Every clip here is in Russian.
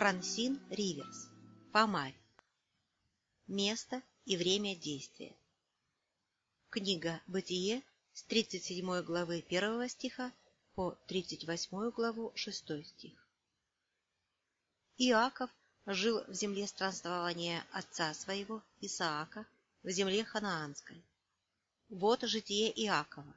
Франсин Риверс. Помарь. Место и время действия. Книга «Бытие» с 37 главы 1 стиха по 38 главу 6 стих. Иаков жил в земле странствования отца своего Исаака в земле ханаанской. Вот житие Иакова.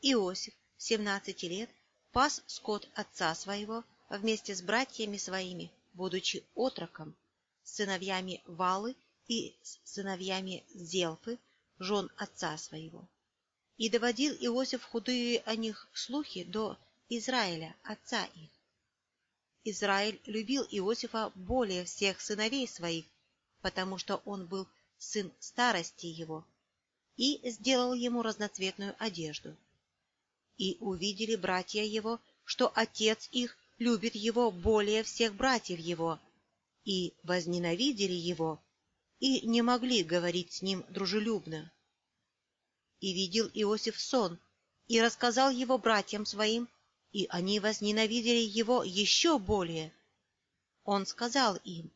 Иосиф, 17 лет, пас скот отца своего вместе с братьями своими, будучи отроком, сыновьями Валы и сыновьями Зелфы, жен отца своего. И доводил Иосиф худые о них слухи до Израиля, отца их. Израиль любил Иосифа более всех сыновей своих, потому что он был сын старости его, и сделал ему разноцветную одежду. И увидели братья его, что отец их любит его более всех братьев его, и возненавидели его, и не могли говорить с ним дружелюбно. И видел Иосиф сон, и рассказал его братьям своим, и они возненавидели его еще более. Он сказал им,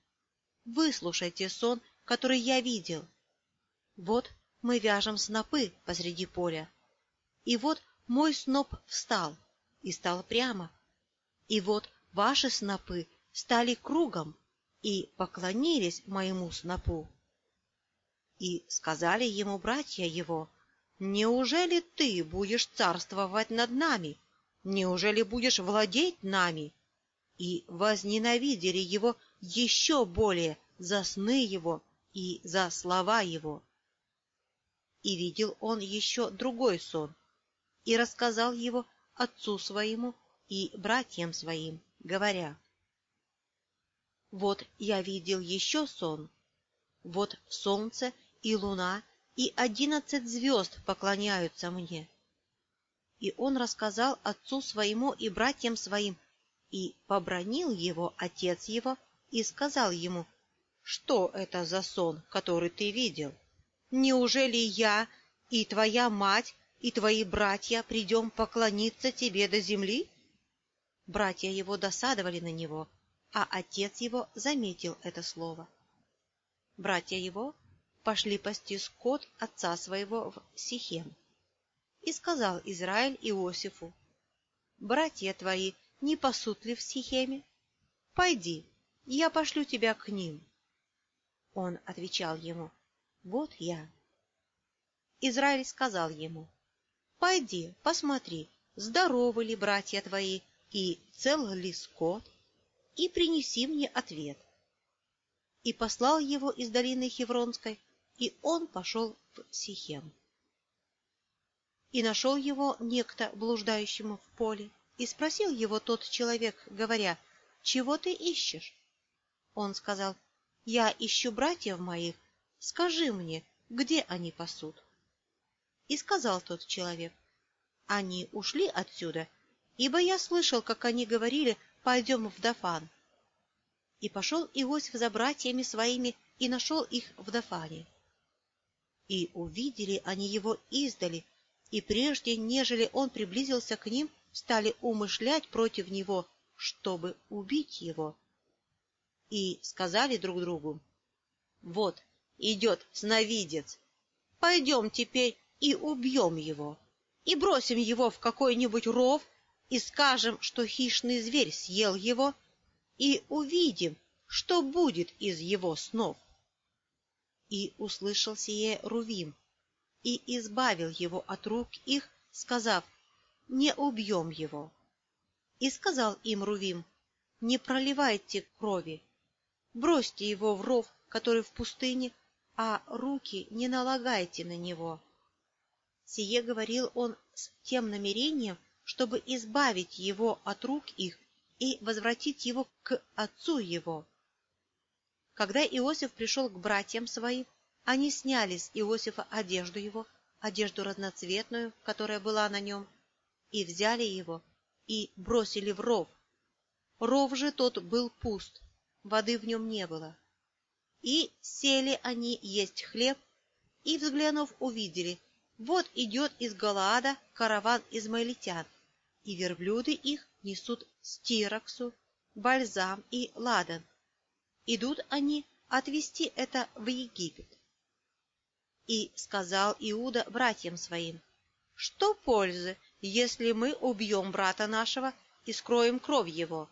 «Выслушайте сон, который я видел. Вот мы вяжем снопы посреди поля, и вот мой сноп встал и стал прямо, и вот ваши снопы стали кругом и поклонились моему снопу. И сказали ему братья его, «Неужели ты будешь царствовать над нами? Неужели будешь владеть нами?» И возненавидели его еще более за сны его и за слова его. И видел он еще другой сон, и рассказал его отцу своему и братьям своим, говоря, «Вот я видел еще сон, вот солнце и луна и одиннадцать звезд поклоняются мне». И он рассказал отцу своему и братьям своим, и побронил его отец его, и сказал ему, «Что это за сон, который ты видел? Неужели я и твоя мать и твои братья придем поклониться тебе до земли?» Братья его досадовали на него, а отец его заметил это слово. Братья его пошли пасти скот отца своего в Сихем. И сказал Израиль Иосифу, «Братья твои не пасут ли в Сихеме? Пойди, я пошлю тебя к ним». Он отвечал ему, «Вот я». Израиль сказал ему, «Пойди, посмотри, здоровы ли братья твои, и цел ли скот, и принеси мне ответ. И послал его из долины Хевронской, и он пошел в Сихем. И нашел его некто, блуждающему в поле, и спросил его тот человек, говоря, «Чего ты ищешь?» Он сказал, «Я ищу братьев моих, скажи мне, где они пасут?» И сказал тот человек, «Они ушли отсюда, ибо я слышал, как они говорили, пойдем в Дафан. И пошел Иосиф за братьями своими и нашел их в Дафане. И увидели они его издали, и прежде, нежели он приблизился к ним, стали умышлять против него, чтобы убить его. И сказали друг другу, «Вот, идет сновидец, пойдем теперь и убьем его, и бросим его в какой-нибудь ров, и скажем, что хищный зверь съел его, и увидим, что будет из его снов. И услышал сие Рувим, и избавил его от рук их, сказав, не убьем его. И сказал им Рувим, не проливайте крови, бросьте его в ров, который в пустыне, а руки не налагайте на него. Сие говорил он с тем намерением, чтобы избавить его от рук их и возвратить его к отцу его. Когда Иосиф пришел к братьям своим, они сняли с Иосифа одежду его, одежду разноцветную, которая была на нем, и взяли его, и бросили в ров. Ров же тот был пуст, воды в нем не было. И сели они есть хлеб, и, взглянув, увидели, вот идет из Галаада караван измаилитян, и верблюды их несут стираксу, бальзам и ладан. Идут они отвести это в Египет. И сказал Иуда братьям своим, что пользы, если мы убьем брата нашего и скроем кровь его?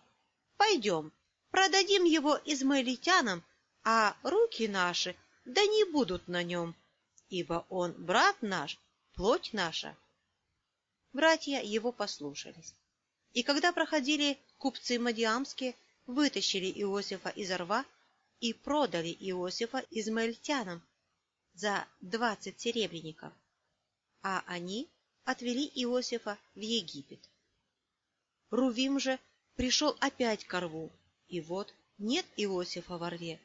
Пойдем, продадим его измаилитянам, а руки наши да не будут на нем, ибо он брат наш, плоть наша. Братья его послушались. И когда проходили купцы Мадиамские, вытащили Иосифа из рва и продали Иосифа измаильтянам за двадцать серебряников, а они отвели Иосифа в Египет. Рувим же пришел опять к рву, и вот нет Иосифа во рве,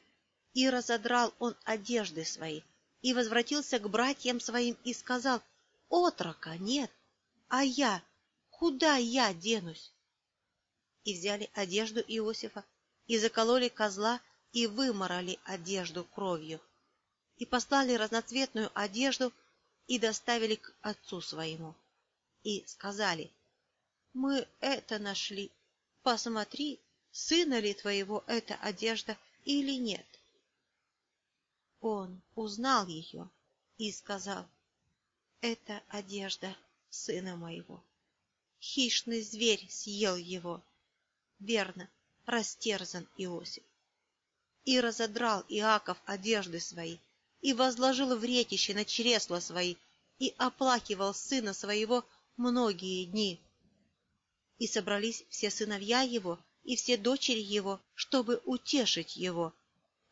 и разодрал он одежды свои, и возвратился к братьям своим и сказал, «Отрока нет, а я, куда я денусь?» И взяли одежду Иосифа, и закололи козла, и выморали одежду кровью, и послали разноцветную одежду, и доставили к отцу своему. И сказали, «Мы это нашли, посмотри, сына ли твоего эта одежда или нет». Он узнал ее и сказал, «Это одежда сына моего. Хищный зверь съел его. Верно, растерзан Иосиф. И разодрал Иаков одежды свои, и возложил в ретище на чресла свои, и оплакивал сына своего многие дни. И собрались все сыновья его и все дочери его, чтобы утешить его,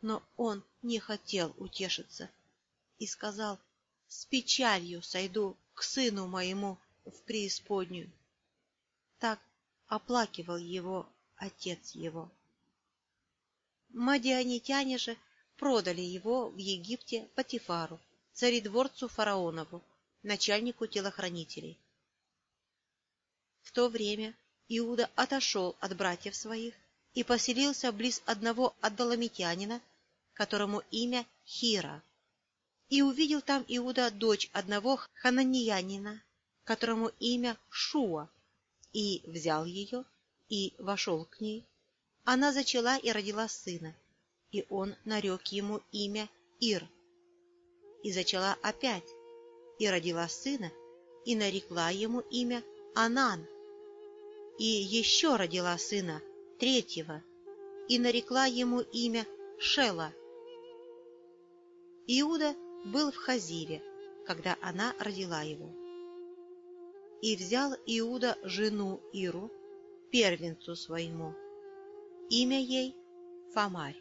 но он не хотел утешиться и сказал, «С печалью сойду к сыну моему в преисподнюю». Так оплакивал его отец его. Мадианитяне же продали его в Египте Патифару, царедворцу фараонову, начальнику телохранителей. В то время Иуда отошел от братьев своих и поселился близ одного аддаламитянина, которому имя Хира. И увидел там Иуда дочь одного хананьянина, которому имя Шуа, и взял ее, и вошел к ней. Она зачала и родила сына, и он нарек ему имя Ир. И зачала опять, и родила сына, и нарекла ему имя Анан. И еще родила сына, третьего, и нарекла ему имя Шела. Иуда был в Хазире, когда она родила его. И взял Иуда жену Иру, первенцу своему, имя ей Фомарь.